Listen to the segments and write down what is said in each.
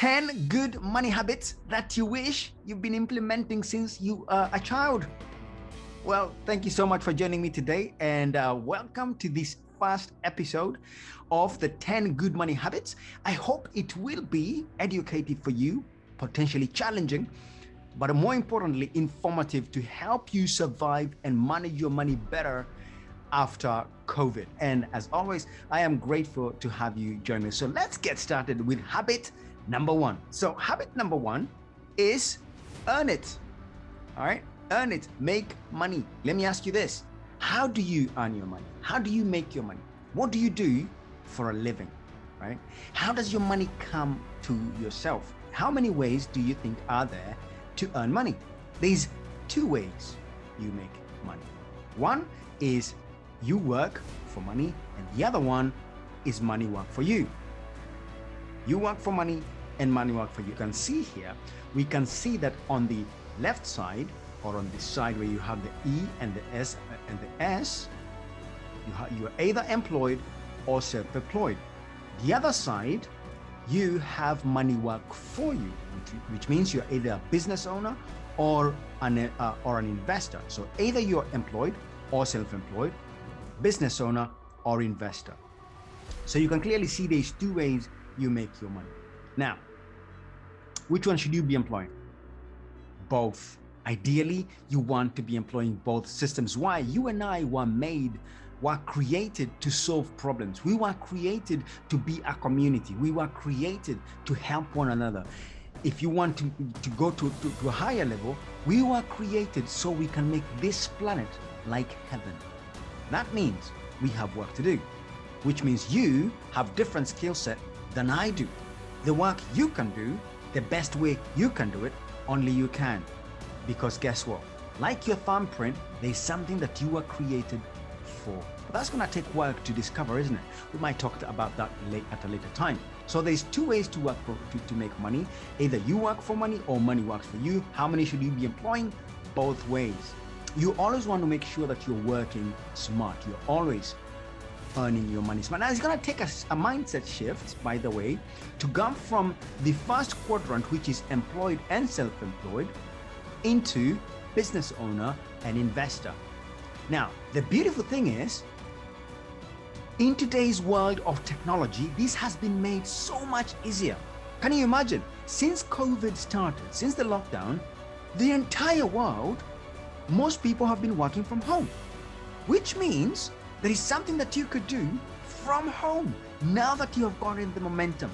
10 good money habits that you wish you've been implementing since you are a child. Well, thank you so much for joining me today, and uh, welcome to this first episode of the 10 good money habits. I hope it will be educative for you, potentially challenging, but more importantly, informative to help you survive and manage your money better after COVID. And as always, I am grateful to have you join me. So let's get started with habit number one. So, habit number one is earn it. All right, earn it, make money. Let me ask you this How do you earn your money? How do you make your money? What do you do for a living? Right? How does your money come to yourself? How many ways do you think are there to earn money? There's two ways you make money. One is you work for money, and the other one is money work for you. You work for money, and money work for you. Can see here, we can see that on the left side, or on the side where you have the E and the S and the S, you, ha- you are either employed or self-employed. The other side, you have money work for you, which, which means you're either a business owner or an, uh, or an investor. So either you're employed or self-employed, business owner or investor. So you can clearly see these two ways you make your money. Now, which one should you be employing? Both. Ideally, you want to be employing both systems. Why? You and I were made, were created to solve problems. We were created to be a community. We were created to help one another. If you want to, to go to, to, to a higher level, we were created so we can make this planet like heaven. That means we have work to do, which means you have different skill set than I do. The work you can do, the best way you can do it, only you can. Because guess what? Like your thumbprint, there's something that you were created for. But that's going to take work to discover, isn't it? We might talk about that late, at a later time. So there's two ways to work for, to, to make money. Either you work for money or money works for you. How many should you be employing? Both ways you always want to make sure that you're working smart. You're always earning your money smart. Now, it's going to take a, a, mindset shift, by the way, to come from the first quadrant, which is employed and self employed, into business owner and investor. Now, the beautiful thing is, in today's world of technology, this has been made so much easier. Can you imagine? Since COVID started, since the lockdown, the entire world most people have been working from home, which means there is something that you could do from home now that you have gotten the momentum.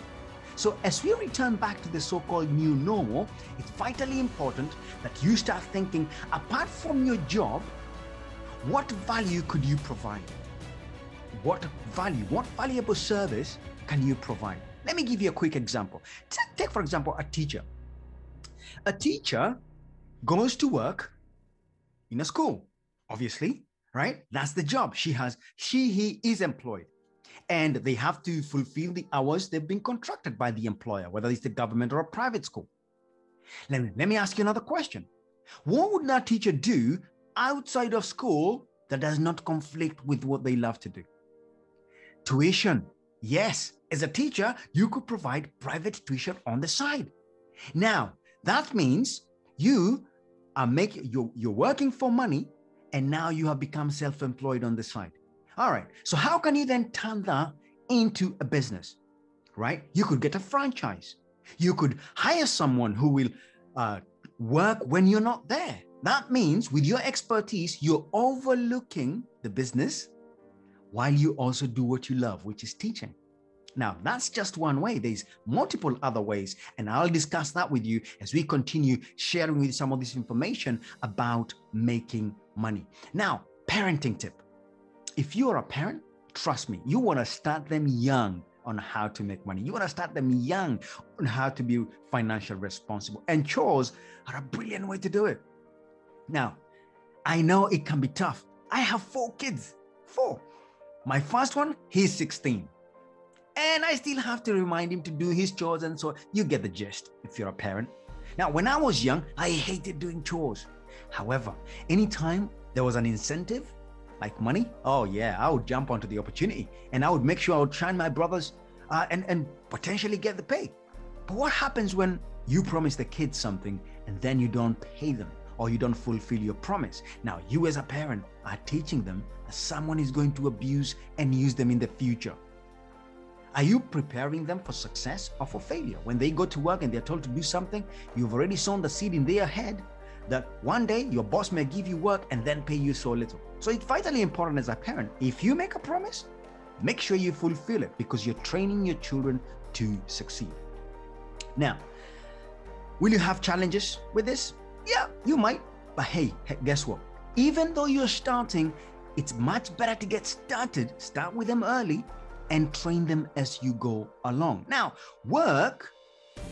So, as we return back to the so called new normal, it's vitally important that you start thinking apart from your job, what value could you provide? What value, what valuable service can you provide? Let me give you a quick example. Take, for example, a teacher. A teacher goes to work in a school, obviously, right? That's the job. She has, she, he is employed. And they have to fulfill the hours they've been contracted by the employer, whether it's the government or a private school. Let me, let me ask you another question. What would that teacher do outside of school that does not conflict with what they love to do? Tuition. Yes, as a teacher, you could provide private tuition on the side. Now, that means you are making you're, you're working for money and now you have become self-employed on the side. All right so how can you then turn that into a business right? You could get a franchise. You could hire someone who will uh, work when you're not there. That means with your expertise you're overlooking the business while you also do what you love which is teaching. Now, that's just one way. There's multiple other ways, and I'll discuss that with you as we continue sharing with you some of this information about making money. Now, parenting tip. If you are a parent, trust me, you want to start them young on how to make money. You want to start them young on how to be financially responsible. And chores are a brilliant way to do it. Now, I know it can be tough. I have four kids. Four. My first one, he's 16 and I still have to remind him to do his chores and so you get the gist if you're a parent. Now, when I was young, I hated doing chores. However, anytime there was an incentive, like money, oh yeah, I would jump onto the opportunity and I would make sure I would shine my brothers uh, and, and potentially get the pay. But what happens when you promise the kids something and then you don't pay them or you don't fulfill your promise? Now, you as a parent are teaching them that someone is going to abuse and use them in the future. Are you preparing them for success or for failure? When they go to work and they're told to do something, you've already sown the seed in their head that one day your boss may give you work and then pay you so little. So it's vitally important as a parent. If you make a promise, make sure you fulfill it because you're training your children to succeed. Now, will you have challenges with this? Yeah, you might. But hey, guess what? Even though you're starting, it's much better to get started, start with them early, and train them as you go along. Now, work,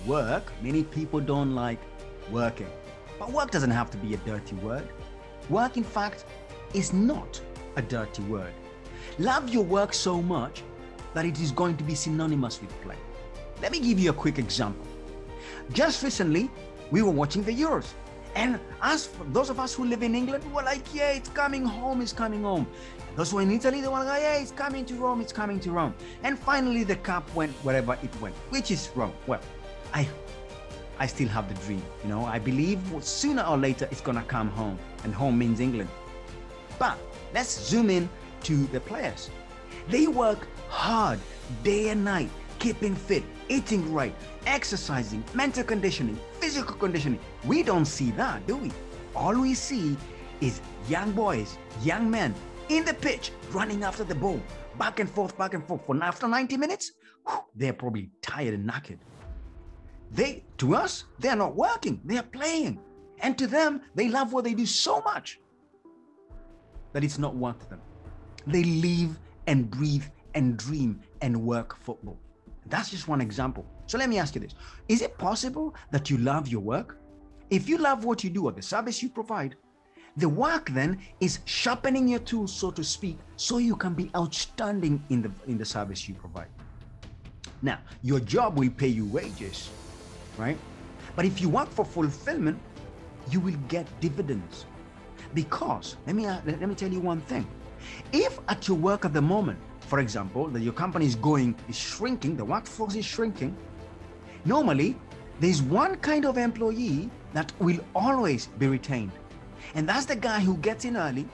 work, many people don't like working. But work doesn't have to be a dirty word. Work, in fact, is not a dirty word. Love your work so much that it is going to be synonymous with play. Let me give you a quick example. Just recently, we were watching the Euros. And as for those of us who live in England, we were like, yeah, it's coming home, it's coming home. Those who are in Italy, they were like, yeah, it's coming to Rome, it's coming to Rome. And finally, the cup went wherever it went, which is Rome. Well, I I still have the dream. You know, I believe sooner or later it's gonna come home, and home means England. But let's zoom in to the players. They work hard day and night, keeping fit, eating right, exercising, mental conditioning, physical conditioning. We don't see that, do we? All we see is young boys, young men in the pitch, running after the ball, back and forth, back and forth. For after 90 minutes, they're probably tired and knackered. They, to us, they're not working, they're playing. And to them, they love what they do so much that it's not worth them. They live and breathe and dream and work football. That's just one example. So let me ask you this Is it possible that you love your work? If you love what you do or the service you provide, the work then is sharpening your tools, so to speak, so you can be outstanding in the in the service you provide. Now, your job will pay you wages, right? But if you work for fulfillment, you will get dividends. Because let me uh, let me tell you one thing. If at your work at the moment, for example, that your company is going is shrinking, the workforce is shrinking, normally there's one kind of employee that will always be retained and that's the guy who gets in early,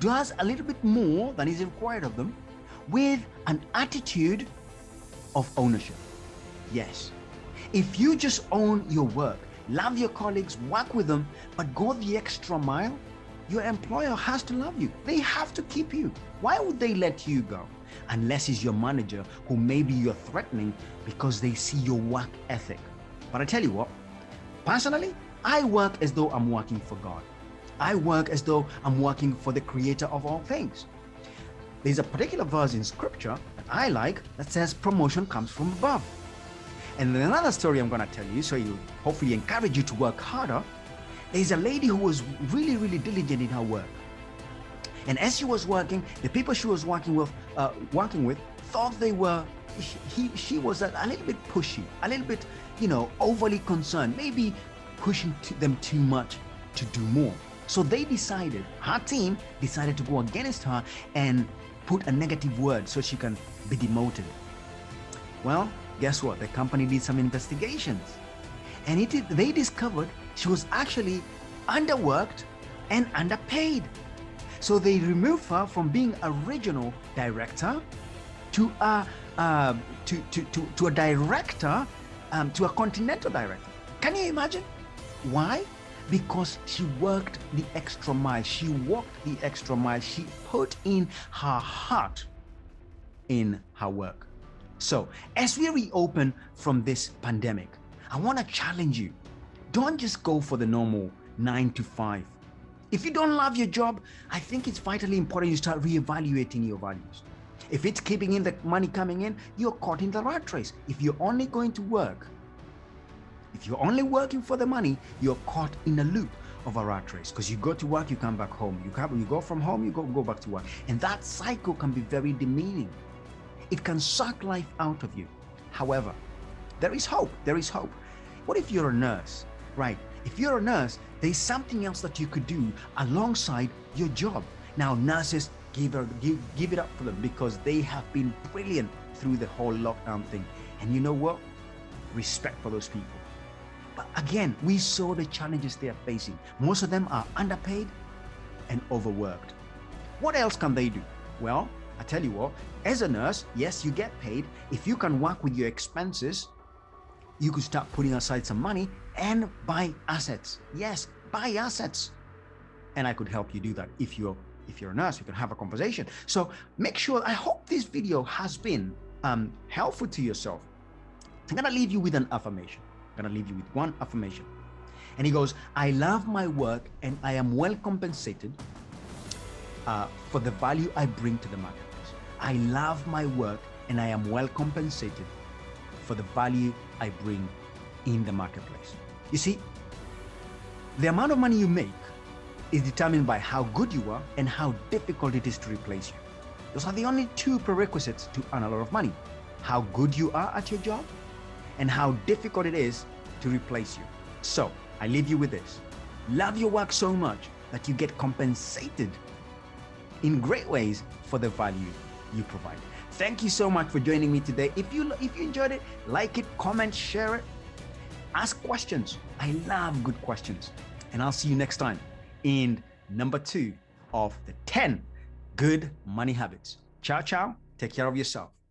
does a little bit more than is required of them, with an attitude of ownership. Yes. If you just own your work, love your colleagues, work with them, but go the extra mile, your employer has to love you. They have to keep you. Why would they let you go? Unless it's your manager who maybe you're threatening because they see your work ethic. But I tell you what, personally, I work as though I'm working for God. I work as though I'm working for the creator of all things. There's a particular verse in scripture that I like that says promotion comes from above. And then another story I'm going to tell you, so you hopefully encourage you to work harder. There's a lady who was really, really diligent in her work. And as she was working, the people she was working with, uh, working with, thought they were. He, she was a, a little bit pushy, a little bit, you know, overly concerned, maybe pushing to them too much to do more. So they decided, her team decided to go against her and put a negative word so she can be demoted. Well, guess what? The company did some investigations and it, they discovered she was actually underworked and underpaid. So they removed her from being a regional director to a, uh, to, to, to, to a director, um, to a continental director. Can you imagine? Why? because she worked the extra mile. She walked the extra mile. She put in her heart in her work. So, as we reopen from this pandemic, I want to challenge you. Don't just go for the normal nine to five. If you don't love your job, I think it's vitally important you start reevaluating your values. If it's keeping in the money coming in, you're caught in the rat race. If you're only going to work if you're only working for the money, you're caught in a loop of a rat race because you go to work, you come back home. You come, you go from home, you go go back to work, and that cycle can be very demeaning. It can suck life out of you. However, there is hope. There is hope. What if you're a nurse, right? If you're a nurse, there's something else that you could do alongside your job. Now, nurses, give, her, give, give it up for them because they have been brilliant through the whole lockdown thing. And you know what? respect for those people. But again, we saw the challenges they are facing. Most of them are underpaid and overworked. What else can they do? Well, I tell you what, as a nurse, yes, you get paid. If you can work with your expenses, you could start putting aside some money and buy assets. Yes, buy assets. And I could help you do that if you're if you're a nurse, we can have a conversation. So make sure, I hope this video has been um, helpful to yourself. I'm gonna leave you with an affirmation. I'm gonna leave you with one affirmation. And he goes, I love my work and I am well compensated uh, for the value I bring to the marketplace. I love my work and I am well compensated for the value I bring in the marketplace. You see, the amount of money you make is determined by how good you are and how difficult it is to replace you. Those are the only two prerequisites to earn a lot of money how good you are at your job and how difficult it is to replace you. So, I leave you with this love your work so much that you get compensated in great ways for the value you provide. Thank you so much for joining me today. If you if you enjoyed it, like it, comment, share it, ask questions. I love good questions. And I'll see you next time in number 2 of the 10 good money habits. Ciao ciao. Take care of yourself.